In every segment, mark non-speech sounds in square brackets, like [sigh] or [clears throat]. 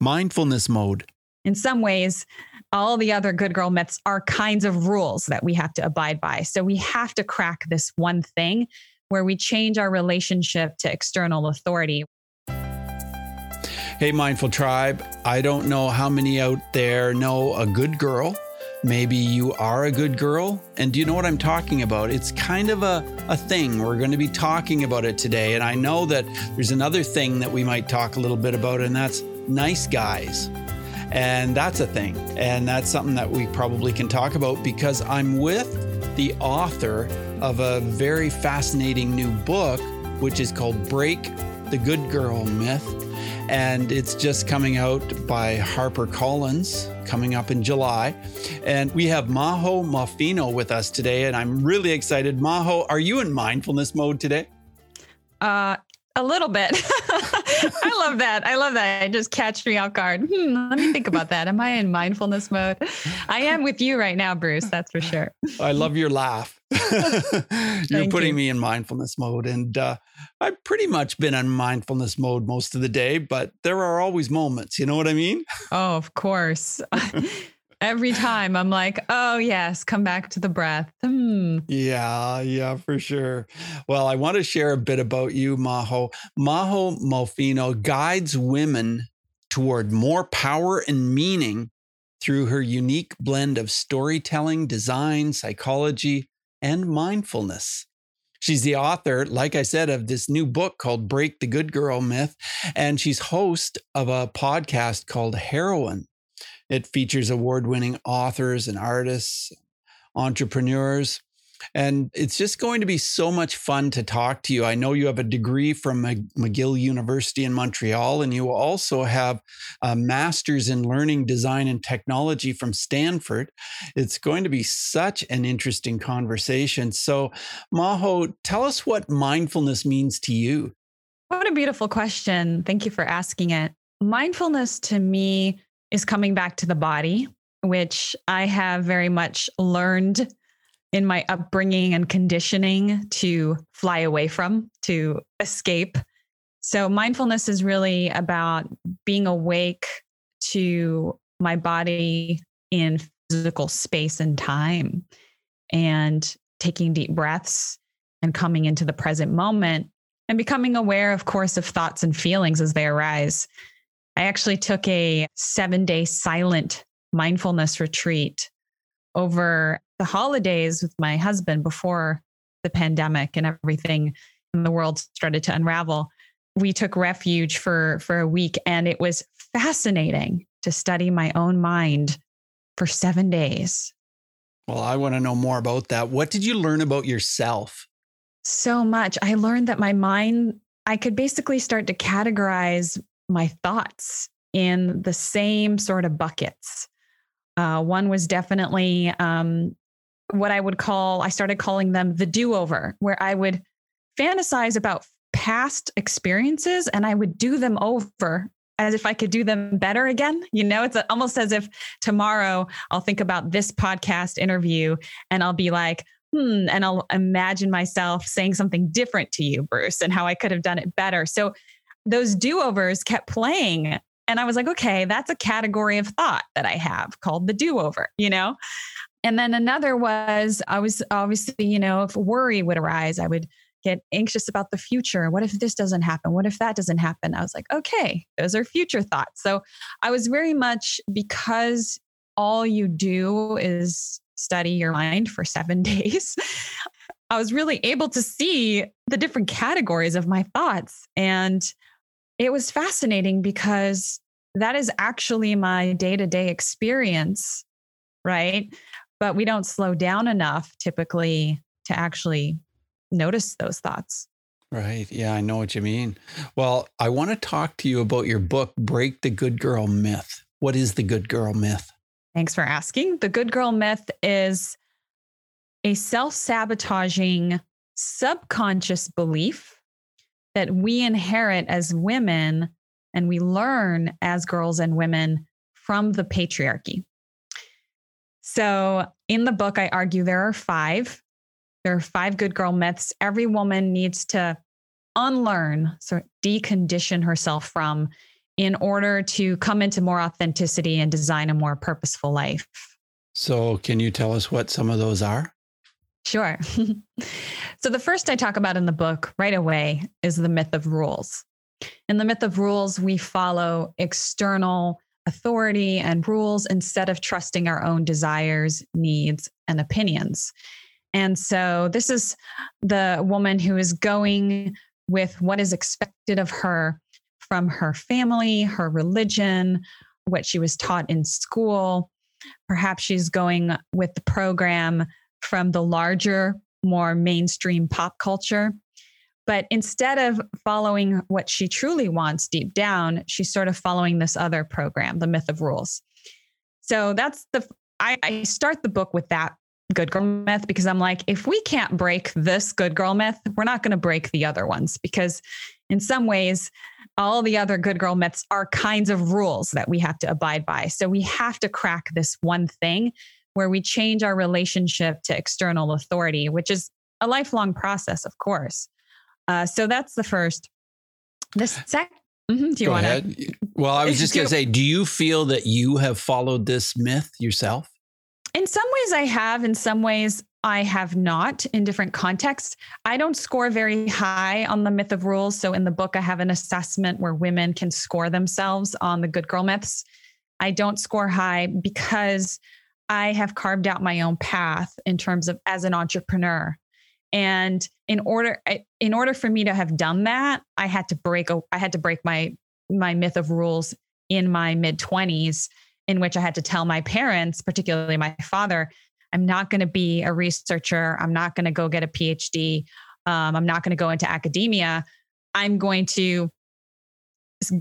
mindfulness mode. In some ways, all the other good girl myths are kinds of rules that we have to abide by. So we have to crack this one thing where we change our relationship to external authority. Hey, Mindful Tribe, I don't know how many out there know a good girl. Maybe you are a good girl. And do you know what I'm talking about? It's kind of a, a thing. We're going to be talking about it today. And I know that there's another thing that we might talk a little bit about, and that's nice guys. And that's a thing. And that's something that we probably can talk about because I'm with the author of a very fascinating new book, which is called Break the Good Girl Myth and it's just coming out by HarperCollins coming up in July. And we have Majo Molfino with us today, and I'm really excited. Majo, are you in mindfulness mode today? Uh, a little bit. [laughs] I love that. I love that. It just catch me off guard. Hmm, let me think about that. Am I in mindfulness mode? I am with you right now, Bruce. That's for sure. I love your laugh. [laughs] You're putting you. me in mindfulness mode. And uh, I've pretty much been in mindfulness mode most of the day, but there are always moments. You know what I mean? Oh, of course. [laughs] Every time I'm like, oh, yes, come back to the breath. Hmm. Yeah, yeah, for sure. Well, I want to share a bit about you, Majo. Majo Molfino guides women toward more power and meaning through her unique blend of storytelling, design, psychology, and mindfulness. She's the author, like I said, of this new book called Break the Good Girl Myth, and she's host of a podcast called Heroine. It features award winning authors and artists, entrepreneurs. And it's just going to be so much fun to talk to you. I know you have a degree from McGill University in Montreal, and you also have a master's in learning, design, and technology from Stanford. It's going to be such an interesting conversation. So, Majo, tell us what mindfulness means to you. What a beautiful question. Thank you for asking it. Mindfulness to me is coming back to the body, which I have very much learned in my upbringing and conditioning to fly away from, to escape. So, mindfulness is really about being awake to my body in physical space and time and taking deep breaths and coming into the present moment and becoming aware, of course, of thoughts and feelings as they arise. I actually took a seven day silent mindfulness retreat over the holidays with my husband before the pandemic and everything in the world started to unravel. We took refuge for, for a week, and it was fascinating to study my own mind for seven days. Well, I want to know more about that. What did you learn about yourself? So much. I learned that my mind, I could basically start to categorize my thoughts in the same sort of buckets. Uh, one was definitely um, what I would call, I started calling them the do over, where I would fantasize about past experiences and I would do them over as if I could do them better again. You know, it's almost as if tomorrow I'll think about this podcast interview and I'll be like, hmm, and I'll imagine myself saying something different to you, Bruce, and how I could have done it better. So those do overs kept playing. And I was like, okay, that's a category of thought that I have called the do over, you know? And then another was I was obviously, you know, if worry would arise, I would get anxious about the future. What if this doesn't happen? What if that doesn't happen? I was like, okay, those are future thoughts. So I was very much because all you do is study your mind for seven [laughs] days. I was really able to see the different categories of my thoughts. And it was fascinating because that is actually my day to day experience, right? But we don't slow down enough typically to actually notice those thoughts. Right. Yeah, I know what you mean. Well, I want to talk to you about your book, Break the Good Girl Myth. What is the good girl myth? Thanks for asking. The good girl myth is a self sabotaging subconscious belief that we inherit as women and we learn as girls and women from the patriarchy. So, in the book, I argue there are five. There are five good girl myths. Every woman needs to unlearn, so decondition herself from in order to come into more authenticity and design a more purposeful life. So, can you tell us what some of those are? Sure. [laughs] so, the first I talk about in the book right away is the myth of rules. In the myth of rules, we follow external authority and rules instead of trusting our own desires, needs, and opinions. And so, this is the woman who is going with what is expected of her from her family, her religion, what she was taught in school. Perhaps she's going with the program from the larger, more mainstream pop culture. But instead of following what she truly wants deep down, she's sort of following this other program, the myth of rules. So that's the, I, I start the book with that good girl myth because I'm like, if we can't break this good girl myth, we're not going to break the other ones because in some ways, all the other good girl myths are kinds of rules that we have to abide by. So we have to crack this one thing where we change our relationship to external authority, which is a lifelong process, of course. Uh, so that's the first. The 2nd mm-hmm, do you want to? Well, I was [laughs] just going to say, do you feel that you have followed this myth yourself? In some ways, I have. In some ways, I have not in different contexts. I don't score very high on the myth of rules. So in the book, I have an assessment where women can score themselves on the good girl myths. I don't score high because I have carved out my own path in terms of as an entrepreneur. And in order in order for me to have done that, I had to break I had to break my my myth of rules in my mid 20s in which I had to tell my parents, particularly my father, I'm not going to be a researcher. I'm not going to go get a PhD. Um, I'm not going to go into academia. I'm going to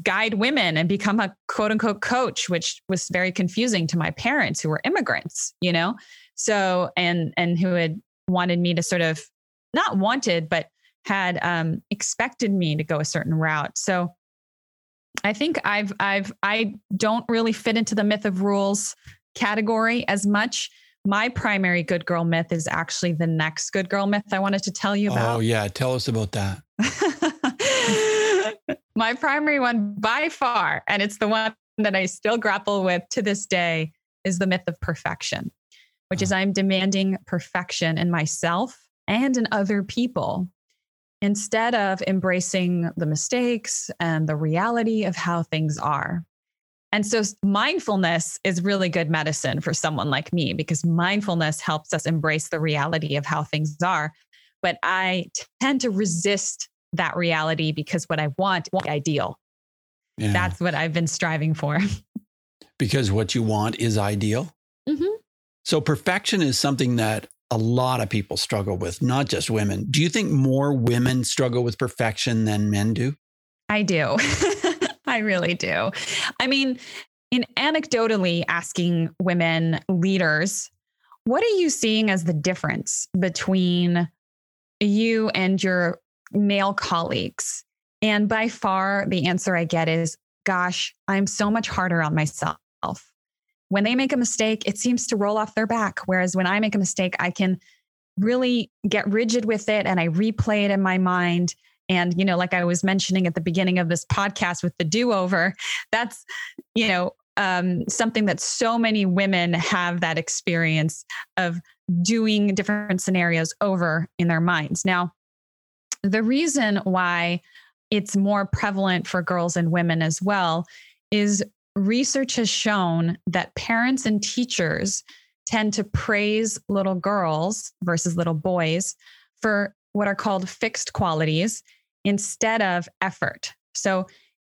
guide women and become a quote unquote coach, which was very confusing to my parents who were immigrants, you know? So, and, and who had wanted me to sort of not wanted, but had um, expected me to go a certain route. So I think I've I've I don't really fit into the myth of rules category as much. My primary good girl myth is actually the next good girl myth I wanted to tell you about. Oh yeah, tell us about that. [laughs] My primary one by far, and it's the one that I still grapple with to this day, is the myth of perfection, which is uh-huh. I'm demanding perfection in myself and in other people instead of embracing the mistakes and the reality of how things are. And so mindfulness is really good medicine for someone like me because mindfulness helps us embrace the reality of how things are. But I tend to resist that reality because what I want is ideal. Yeah. That's what I've been striving for. [laughs] because what you want is ideal. Mm-hmm. So perfection is something that a lot of people struggle with, not just women. Do you think more women struggle with perfection than men do? I do. [laughs] I really do. I mean, in anecdotally asking women leaders, what are you seeing as the difference between you and your male colleagues? And by far, the answer I get is, gosh, I'm so much harder on myself when they make a mistake, it seems to roll off their back. Whereas when I make a mistake, I can really get rigid with it and I replay it in my mind. And, you know, like I was mentioning at the beginning of this podcast with the do over, that's, you know, um, something that so many women have that experience of doing different scenarios over in their minds. Now, the reason why it's more prevalent for girls and women as well is research has shown that parents and teachers tend to praise little girls versus little boys for what are called fixed qualities instead of effort. So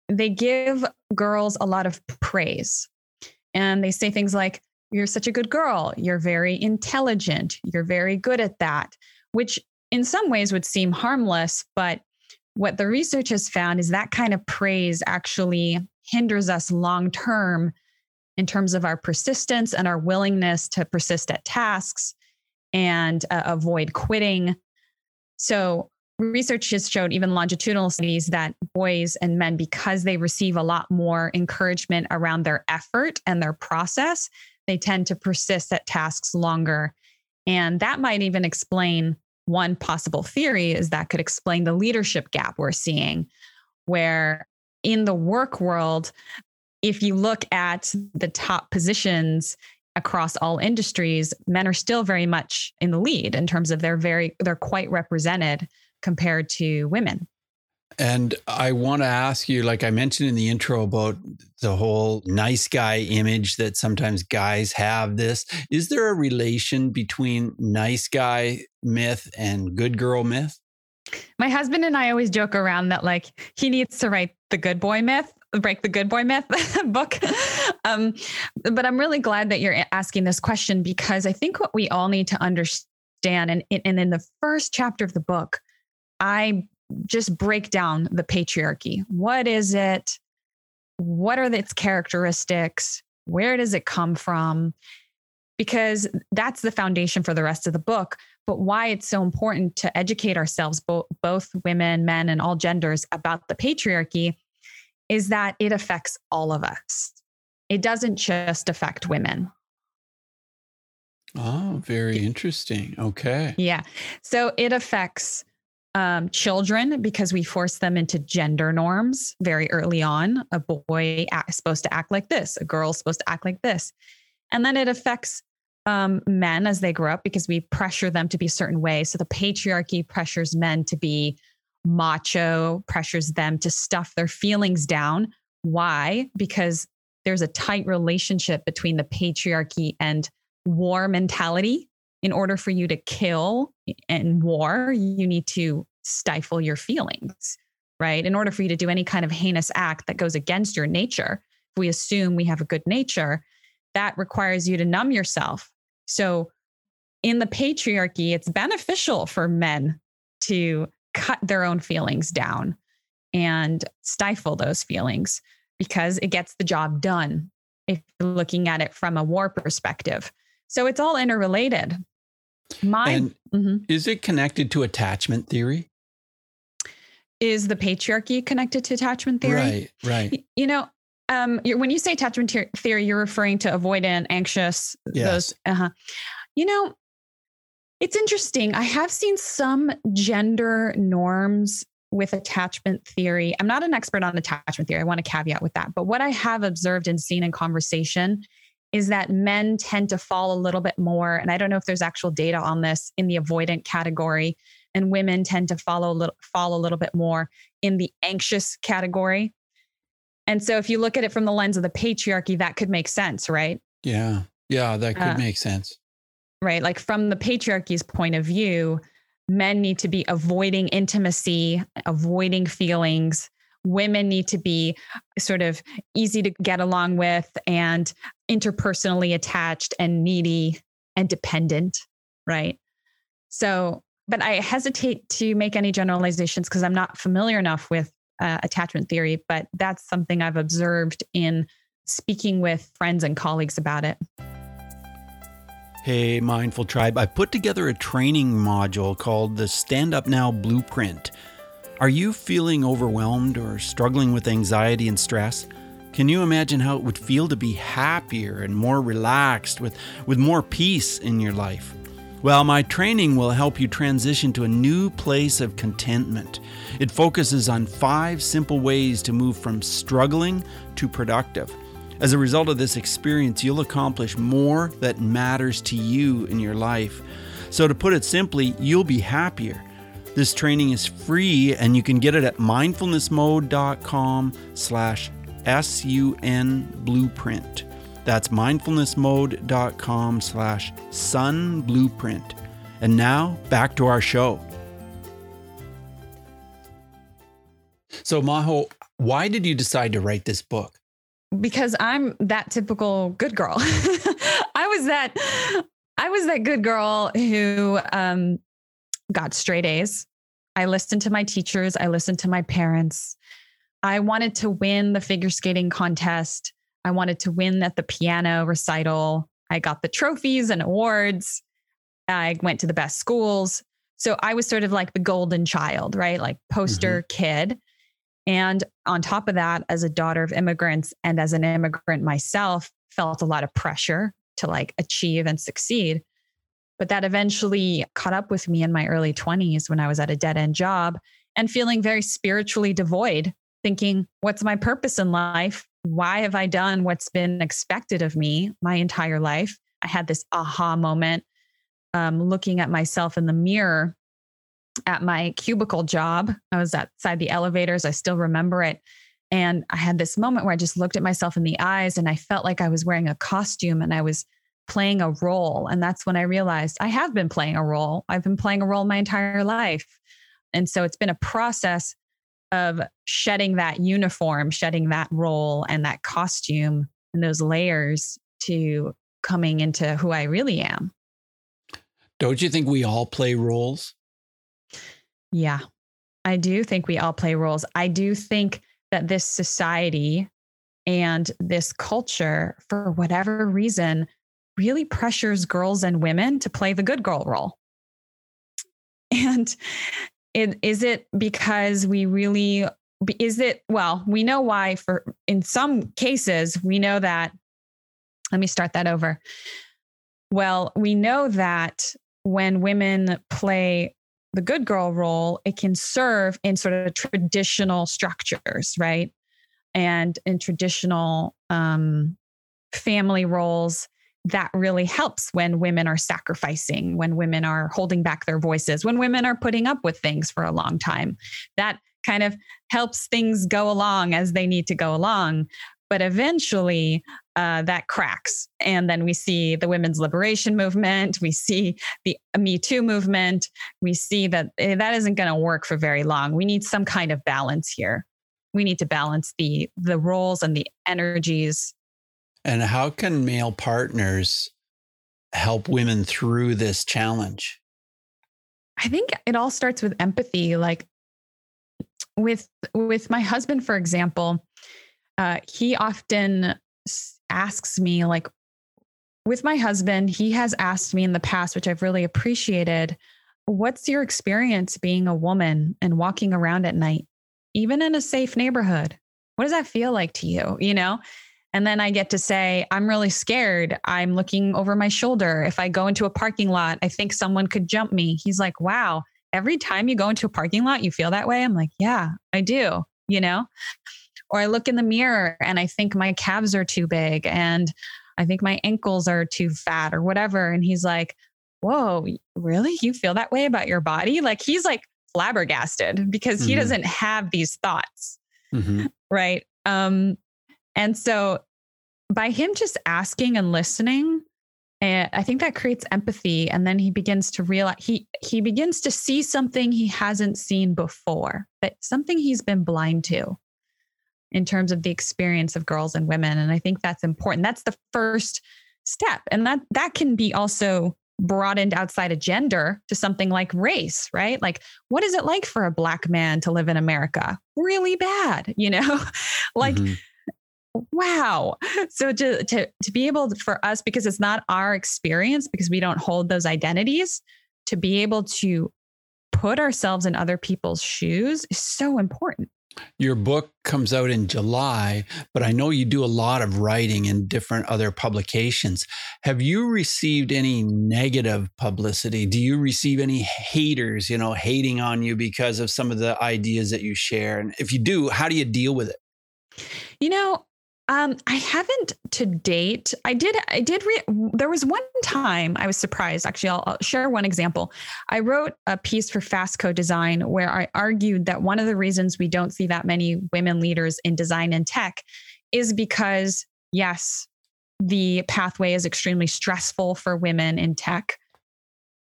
they give girls a lot of praise and they say things like, You're such a good girl. You're very intelligent. You're very good at that, which in some ways would seem harmless. But what the research has found is that kind of praise actually hinders us long term in terms of our persistence and our willingness to persist at tasks and uh, avoid quitting. So, research has showed, even longitudinal studies, that boys and men, because they receive a lot more encouragement around their effort and their process, they tend to persist at tasks longer. And that might even explain one possible theory is that could explain the leadership gap we're seeing, where in the work world, if you look at the top positions across all industries, men are still very much in the lead in terms of they're very they're quite represented compared to women. And I want to ask you, like I mentioned in the intro about the whole nice guy image that sometimes guys have this. Is there a relation between nice guy myth and good girl myth? My husband and I always joke around that like he needs to write the good boy myth, break the good boy myth [laughs] book. Um, but I'm really glad that you're asking this question because I think what we all need to understand, and, and in the first chapter of the book, I just break down the patriarchy. What is it? What are its characteristics? Where does it come from? Because that's the foundation for the rest of the book. But why it's so important to educate ourselves, bo- both women, men, and all genders, about the patriarchy is that it affects all of us. It doesn't just affect women. Oh, very interesting. Okay. Yeah. So it affects um, children because we force them into gender norms very early on. A boy is supposed to act like this, a girl's supposed to act like this. And then it affects um, men as they grow up because we pressure them to be a certain way. So the patriarchy pressures men to be macho, pressures them to stuff their feelings down. Why? Because there's a tight relationship between the patriarchy and war mentality in order for you to kill in war, you need to stifle your feelings, right? In order for you to do any kind of heinous act that goes against your nature, if we assume we have a good nature, that requires you to numb yourself. So in the patriarchy, it's beneficial for men to cut their own feelings down and stifle those feelings because it gets the job done if you're looking at it from a war perspective. So it's all interrelated. My and mm-hmm. is it connected to attachment theory? Is the patriarchy connected to attachment theory? Right, right. You know, um, when you say attachment theory, you're referring to avoidant, anxious, yes. those. Uh-huh. You know, it's interesting. I have seen some gender norms with attachment theory. I'm not an expert on attachment theory. I want to caveat with that. But what I have observed and seen in conversation is that men tend to fall a little bit more, and I don't know if there's actual data on this in the avoidant category, and women tend to follow a little, fall a little bit more in the anxious category. And so if you look at it from the lens of the patriarchy, that could make sense, right? Yeah. Yeah, that could uh, make sense. Right. Like from the patriarchy's point of view, men need to be avoiding intimacy, avoiding feelings, women need to be sort of easy to get along with and interpersonally attached and needy and dependent, right? So, but I hesitate to make any generalizations because I'm not familiar enough with uh, attachment theory, but that's something I've observed in speaking with friends and colleagues about it. Hey, Mindful Tribe, I put together a training module called the Stand Up Now Blueprint. Are you feeling overwhelmed or struggling with anxiety and stress? Can you imagine how it would feel to be happier and more relaxed with, with more peace in your life? Well, my training will help you transition to a new place of contentment. It focuses on five simple ways to move from struggling to productive. As a result of this experience, you'll accomplish more that matters to you in your life. So, to put it simply, you'll be happier this training is free and you can get it at mindfulnessmode.com slash sun blueprint. That's mindfulnessmode.com slash sun blueprint. And now back to our show. So, Majo, why did you decide to write this book? Because I'm that typical good girl. [laughs] I was that I was that good girl who um, got straight A's. I listened to my teachers, I listened to my parents. I wanted to win the figure skating contest. I wanted to win at the piano recital. I got the trophies and awards. I went to the best schools. So I was sort of like the golden child, right? Like poster mm-hmm. kid. And on top of that, as a daughter of immigrants and as an immigrant myself, felt a lot of pressure to like achieve and succeed. But that eventually caught up with me in my early 20s when I was at a dead end job and feeling very spiritually devoid thinking, what's my purpose in life? Why have I done what's been expected of me my entire life? I had this aha moment um, looking at myself in the mirror at my cubicle job. I was outside the elevators. I still remember it. And I had this moment where I just looked at myself in the eyes and I felt like I was wearing a costume and I was playing a role. And that's when I realized I have been playing a role. I've been playing a role my entire life. And so it's been a process of shedding that uniform, shedding that role and that costume and those layers to coming into who I really am. Don't you think we all play roles? Yeah, I do think we all play roles. I do think that this society and this culture, for whatever reason, really pressures girls and women to play the good girl role. And it, is it because we really, is it, well, we know why for, in some cases, we know that, let me start that over. Well, we know that when women play the good girl role, it can serve in sort of traditional structures, right? And in traditional um, family roles, that really helps when women are sacrificing, when women are holding back their voices, when women are putting up with things for a long time. That kind of helps things go along as they need to go along. But eventually, uh, that cracks. And then we see the women's liberation movement. We see the Me Too movement. We see that eh, that isn't going to work for very long. We need some kind of balance here. We need to balance the the roles and the energies. And how can male partners help women through this challenge? I think it all starts with empathy. Like with with my husband, for example, uh, he often asks me, like, with my husband, he has asked me in the past, which I've really appreciated, what's your experience being a woman and walking around at night, even in a safe neighborhood? What does that feel like to you? You know? And then I get to say, I'm really scared. I'm looking over my shoulder. If I go into a parking lot, I think someone could jump me. He's like, wow, every time you go into a parking lot, you feel that way? I'm like, yeah, I do, you know? Or I look in the mirror and I think my calves are too big and I think my ankles are too fat or whatever. And he's like, Whoa, really? You feel that way about your body? Like he's like flabbergasted because mm-hmm. he doesn't have these thoughts. Mm-hmm. Right. Um, and so by him just asking and listening, and I think that creates empathy. And then he begins to realize he he begins to see something he hasn't seen before, but something he's been blind to in terms of the experience of girls and women. And I think that's important. That's the first step. And that that can be also broadened outside of gender to something like race, right? Like, what is it like for a black man to live in America? Really bad, you know? [laughs] like, mm-hmm. Wow. So to, to to be able to, for us, because it's not our experience, because we don't hold those identities, to be able to put ourselves in other people's shoes is so important. Your book comes out in July, but I know you do a lot of writing in different other publications. Have you received any negative publicity? Do you receive any haters, you know, hating on you because of some of the ideas that you share? And if you do, how do you deal with it? You know, um, I haven't to date. I did. I did. Re- there was one time I was surprised. Actually, I'll, I'll, share one example. I wrote a piece for Fast Co-Design where I argued that one of the reasons we don't see that many women leaders in design and tech is because yes, the pathway is extremely stressful for women in tech.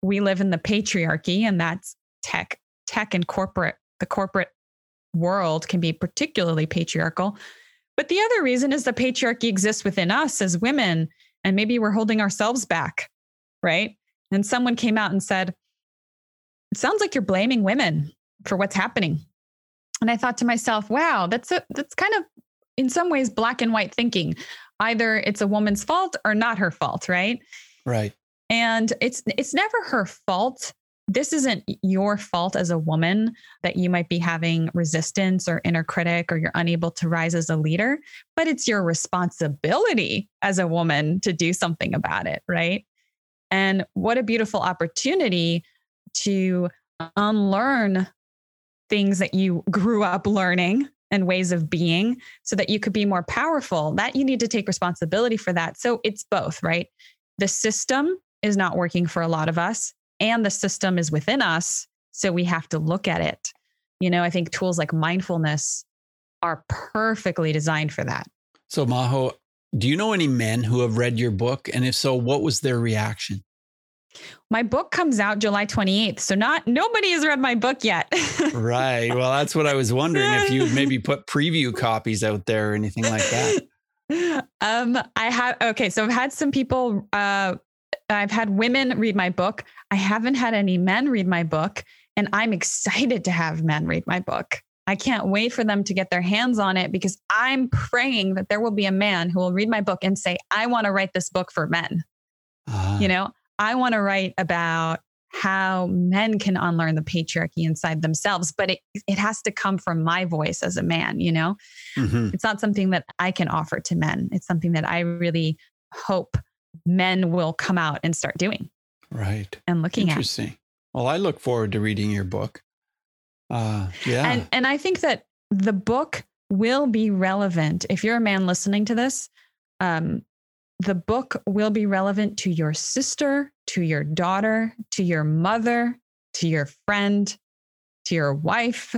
We live in the patriarchy, and that's tech. Tech and corporate. The corporate world can be particularly patriarchal but the other reason is the patriarchy exists within us as women, and maybe we're holding ourselves back, right? And someone came out and said, It sounds like you're blaming women for what's happening. And I thought to myself, wow, that's a, that's kind of in some ways black and white thinking. Either it's a woman's fault or not her fault, right? Right. And it's it's never her fault this isn't your fault as a woman that you might be having resistance or inner critic or you're unable to rise as a leader, but it's your responsibility as a woman to do something about it, right? And what a beautiful opportunity to unlearn things that you grew up learning and ways of being so that you could be more powerful, that you need to take responsibility for that. So it's both, right? The system is not working for a lot of us, and the system is within us. So we have to look at it. You know, I think tools like mindfulness are perfectly designed for that. So, Majo, do you know any men who have read your book? And if so, what was their reaction? My book comes out July 28th. So not nobody has read my book yet. right. Well, that's what I was wondering if you [laughs] maybe put preview copies out there or anything like that. Um, I have okay, so I've had some people uh I've had women read my book. I haven't had any men read my book, and I'm excited to have men read my book. I can't wait for them to get their hands on it because I'm praying that there will be a man who will read my book and say, I want to write this book for men. Uh-huh. You know, I want to write about how men can unlearn the patriarchy inside themselves, but it, it has to come from my voice as a man, you know? Mm-hmm. It's not something that I can offer to men. It's something that I really hope men will come out and start doing. Right. And looking Interesting. at. Interesting. Well, I look forward to reading your book. Uh, yeah. And, and I think that the book will be relevant. If you're a man listening to this, um, the book will be relevant to your sister, to your daughter, to your mother, to your friend, to your wife.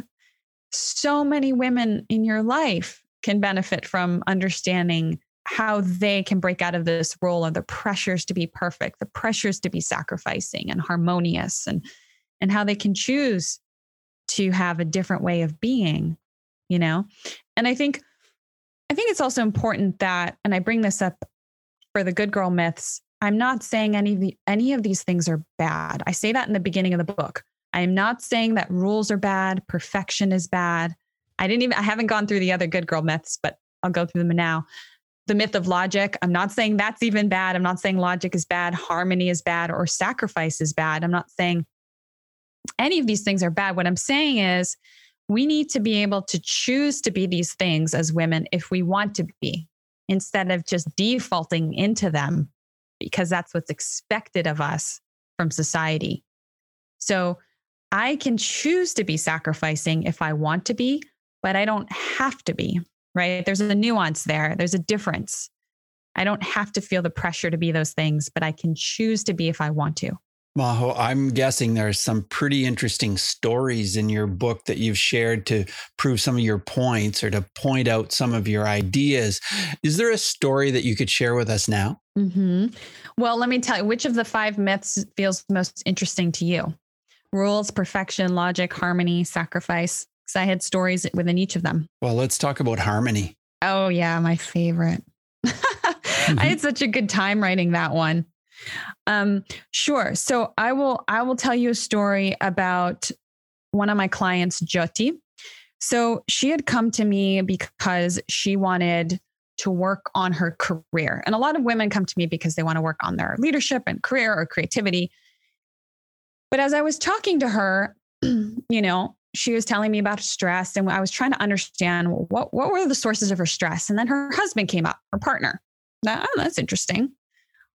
So many women in your life can benefit from understanding how they can break out of this role of the pressures to be perfect, the pressures to be sacrificing and harmonious, and, and how they can choose to have a different way of being, you know? And I think I think it's also important that, and I bring this up for the good girl myths, I'm not saying any of the, any of these things are bad. I say that in the beginning of the book. I am not saying that rules are bad, perfection is bad. I didn't even I haven't gone through the other good girl myths, but I'll go through them now. The myth of logic, I'm not saying that's even bad. I'm not saying logic is bad, harmony is bad, or sacrifice is bad. I'm not saying any of these things are bad. What I'm saying is we need to be able to choose to be these things as women if we want to be instead of just defaulting into them because that's what's expected of us from society. So I can choose to be sacrificing if I want to be, but I don't have to be, right? There's a nuance there, there's a difference. I don't have to feel the pressure to be those things, but I can choose to be if I want to. Majo, I'm guessing there's some pretty interesting stories in your book that you've shared to prove some of your points or to point out some of your ideas. Is there a story that you could share with us now? Mm-hmm. Well, let me tell you, which of the five myths feels most interesting to you? Rules, perfection, logic, harmony, sacrifice. Because I had stories within each of them. Well, let's talk about harmony. Oh, yeah, my favorite. [laughs] I had such a good time writing that one. Um, sure. So I will I will tell you a story about one of my clients, Jyoti. So she had come to me because she wanted to work on her career. And a lot of women come to me because they want to work on their leadership and career or creativity. But as I was talking to her, [clears throat] you know, she was telling me about stress and I was trying to understand what, what were the sources of her stress. And then her husband came up, her partner. Now, oh, that's interesting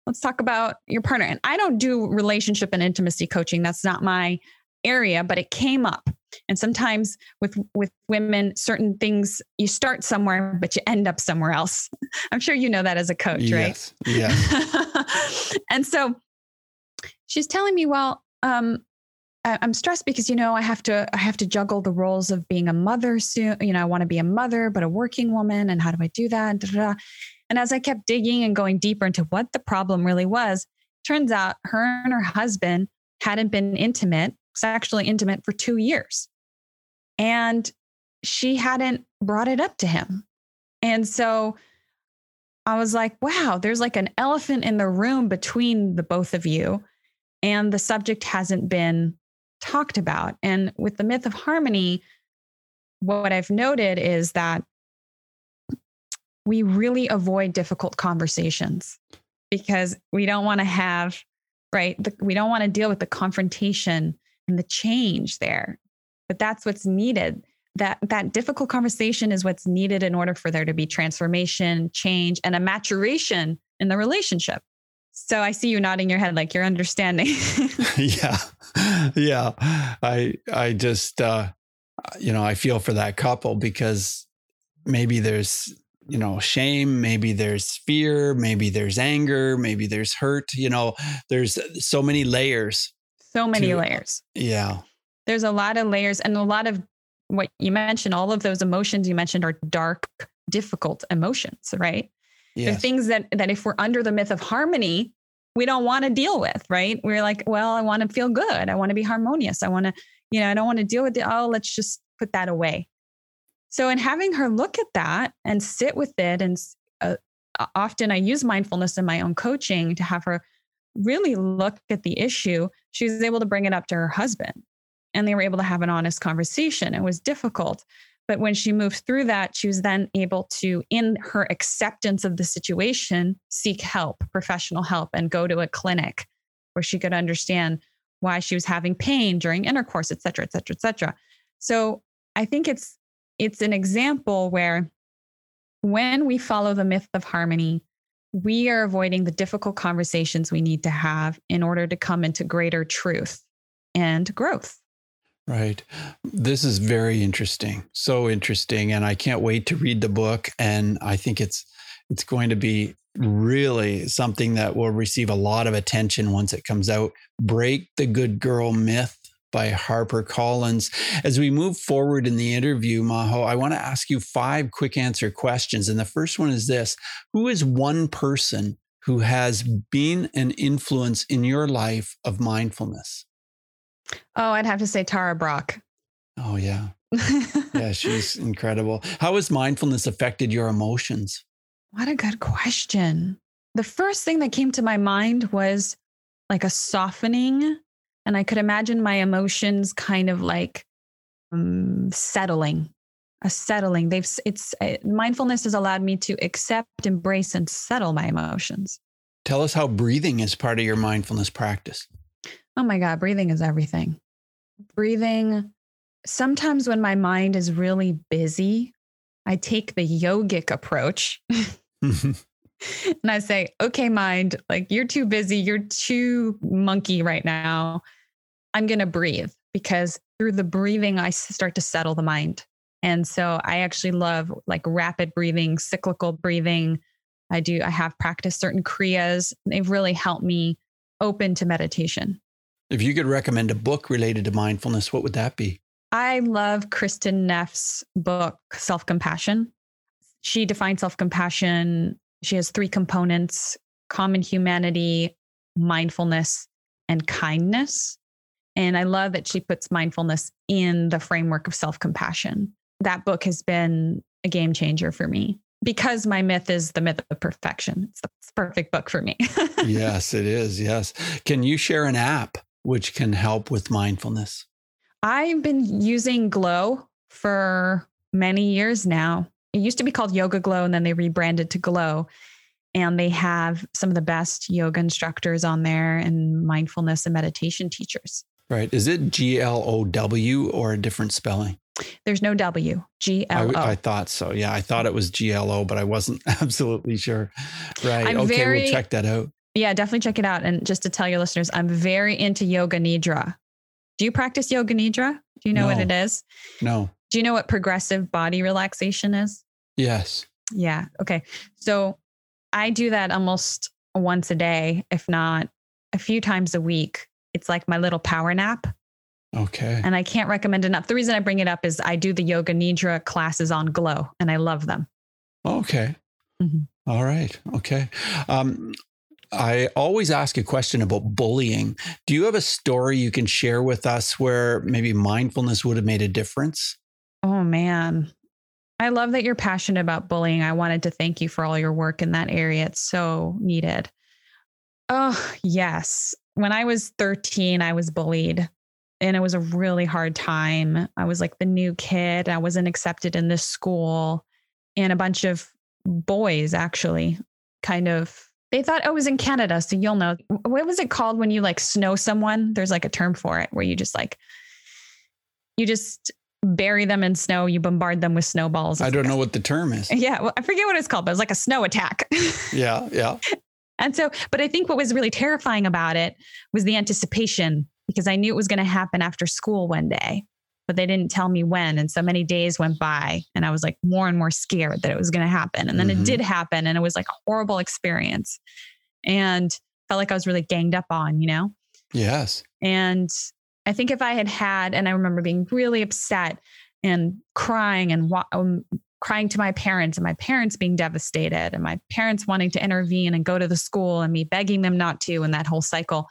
let's talk about your partner. And I don't do relationship and intimacy coaching. That's not my area, but it came up. And sometimes with with women, certain things you start somewhere, but you end up somewhere else. [laughs] I'm sure you know that as a coach, yes. right? Yes. [laughs] and so she's telling me, well, um, I'm stressed because you know I have to I have to juggle the roles of being a mother soon. You know, I want to be a mother, but a working woman, and how do I do that? Da, da, da. And as I kept digging and going deeper into what the problem really was, turns out her and her husband hadn't been intimate, sexually intimate for two years. And she hadn't brought it up to him. And so I was like, wow, there's like an elephant in the room between the both of you. And the subject hasn't been talked about. And with the myth of harmony, what I've noted is that we really avoid difficult conversations because we don't want to have, right? The, we don't want to deal with the confrontation and the change there. But that's what's needed. That that difficult conversation is what's needed in order for there to be transformation, change, and a maturation in the relationship. So I see you nodding your head like you're understanding. [laughs] [laughs] yeah. Yeah. I I just uh you know, I feel for that couple because maybe there's you know shame maybe there's fear maybe there's anger maybe there's hurt you know there's so many layers so many to, layers yeah there's a lot of layers and a lot of what you mentioned all of those emotions you mentioned are dark difficult emotions right yes. they're things that that if we're under the myth of harmony we don't want to deal with right we're like well i want to feel good i want to be harmonious i want to you know i don't want to deal with it oh let's just put that away so, in having her look at that and sit with it, and uh, often I use mindfulness in my own coaching to have her really look at the issue, she was able to bring it up to her husband and they were able to have an honest conversation. It was difficult. But when she moved through that, she was then able to, in her acceptance of the situation, seek help, professional help, and go to a clinic where she could understand why she was having pain during intercourse, et cetera, et cetera, et cetera. So I think it's it's an example where when we follow the myth of harmony, we are avoiding the difficult conversations we need to have in order to come into greater truth and growth. Right. This is very interesting. So interesting and I can't wait to read the book and I think it's it's going to be really something that will receive a lot of attention once it comes out. Break the good girl myth by Harper Collins. As we move forward in the interview, Majo, I want to ask you five quick answer questions. And the first one is this Who is one person who has been an influence in your life of mindfulness? Oh, I'd have to say Tara Brach. Oh, yeah. [laughs] yeah, she's incredible. How has mindfulness affected your emotions? What a good question. The first thing that came to my mind was like a softening and I could imagine my emotions kind of like um, settling, a settling. They've, it's, uh, mindfulness has allowed me to accept, embrace, and settle my emotions. Tell us how breathing is part of your mindfulness practice. Oh my God, breathing is everything. Breathing, sometimes when my mind is really busy, I take the yogic approach. [laughs] and I say, okay, mind, like you're too busy, you're too monkey right now. I'm going to breathe because through the breathing, I start to settle the mind. And so I actually love like rapid breathing, cyclical breathing. I do, I have practiced certain Kriyas. They've really helped me open to meditation. If you could recommend a book related to mindfulness, what would that be? I love Kristin Neff's book, Self Compassion. She defines self compassion. She has three components common humanity, mindfulness, and kindness. And I love that she puts mindfulness in the framework of self compassion. That book has been a game changer for me because my myth is the myth of perfection. It's the perfect book for me. [laughs] yes, it is. Yes. Can you share an app which can help with mindfulness? I've been using Glo for many years now. It used to be called YogaGlo, and then they rebranded to Glo. And they have some of the best yoga instructors on there and mindfulness and meditation teachers. Right. Is it G L O W or a different spelling? There's no W. G L O. I, I thought so. Yeah, I thought it was G L O, but I wasn't [laughs] absolutely sure. Right. I'm okay, very, we'll check that out. Yeah, definitely check it out. And just to tell your listeners, I'm very into yoga nidra. Do you practice yoga nidra? Do you know no. what it is? No. Do you know what progressive body relaxation is? Yes. Yeah. Okay. So I do that almost once a day, if not a few times a week. It's like my little power nap. Okay. And I can't recommend enough. The reason I bring it up is I do the yoga nidra classes on Glo and I love them. Okay. Mm-hmm. All right. Okay. Um, I always ask a question about bullying. Do you have a story you can share with us where maybe mindfulness would have made a difference? Oh, man. I love that you're passionate about bullying. I wanted to thank you for all your work in that area. It's so needed. Oh, yes when I was 13, I was bullied and it was a really hard time. I was like the new kid. I wasn't accepted in this school. And a bunch of boys actually kind of they thought oh, it was in Canada, so you'll know. What was it called when you like snow someone? There's like a term for it where you just like you just bury them in snow, you bombard them with snowballs. I don't know what the term is. [laughs] Yeah, well, I forget what it's called, but it was like a snow attack. [laughs] yeah, yeah. And so, but I think what was really terrifying about it was the anticipation because I knew it was going to happen after school one day. But they didn't tell me when. And so many days went by and I was like more and more scared that it was going to happen. And then mm-hmm. it did happen and it was like a horrible experience and felt like I was really ganged up on, you know? Yes. And I think if I had had, and I remember being really upset and crying and um, crying to my parents and my parents being devastated and my parents wanting to intervene and go to the school and me begging them not to and that whole cycle.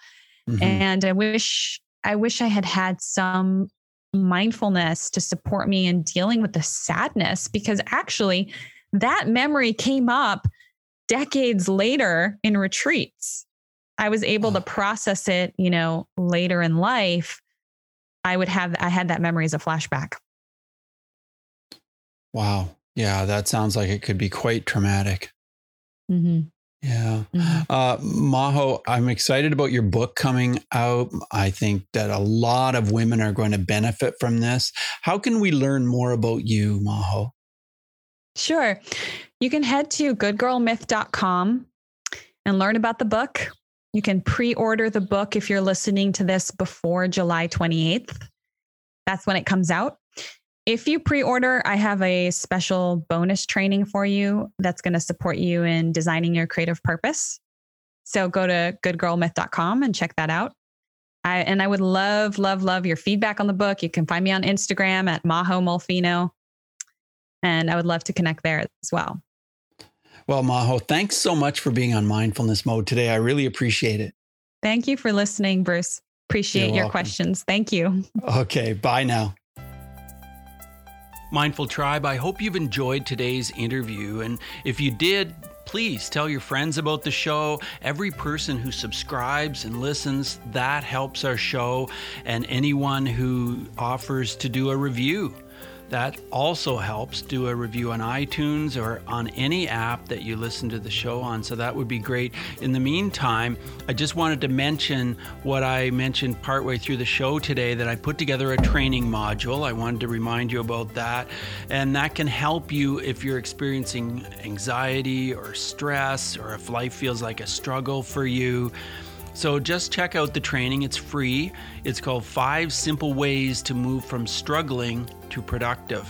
Mm-hmm. And I wish I wish I had had some mindfulness to support me in dealing with the sadness because actually that memory came up decades later in retreats. I was able to process it, you know, later in life. I would have I had that memory as a flashback. Wow. Yeah, that sounds like it could be quite traumatic. Mm-hmm. Yeah. Mm-hmm. Uh, Majo, I'm excited about your book coming out. I think that a lot of women are going to benefit from this. How can we learn more about you, Majo? Sure. You can head to goodgirlmyth.com and learn about the book. You can pre order the book if you're listening to this before July 28th. That's when it comes out. If you pre order, I have a special bonus training for you that's going to support you in designing your creative purpose. So go to goodgirlmyth.com and check that out. I, and I would love, love, love your feedback on the book. You can find me on Instagram at Majo Molfino. And I would love to connect there as well. Well, Majo, thanks so much for being on Mindfulness Mode today. I really appreciate it. Thank you for listening, Bruce. Appreciate You're your welcome. questions. Thank you. Okay, bye now. Mindful Tribe, I hope you've enjoyed today's interview. And if you did, please tell your friends about the show. Every person who subscribes and listens, that helps our show. And anyone who offers to do a review that also helps. Do a review on iTunes or on any app that you listen to the show on. So that would be great. In the meantime, I just wanted to mention what I mentioned partway through the show today that I put together a training module. I wanted to remind you about that. And that can help you if you're experiencing anxiety or stress or if life feels like a struggle for you. So just check out the training. It's free. It's called Five Simple Ways to Move from Struggling to Productive.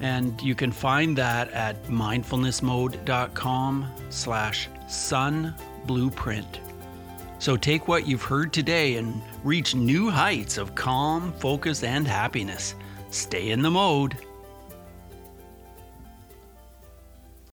And you can find that at mindfulnessmode.com slash sun blueprint. So take what you've heard today and reach new heights of calm, focus, and happiness. Stay in the mode.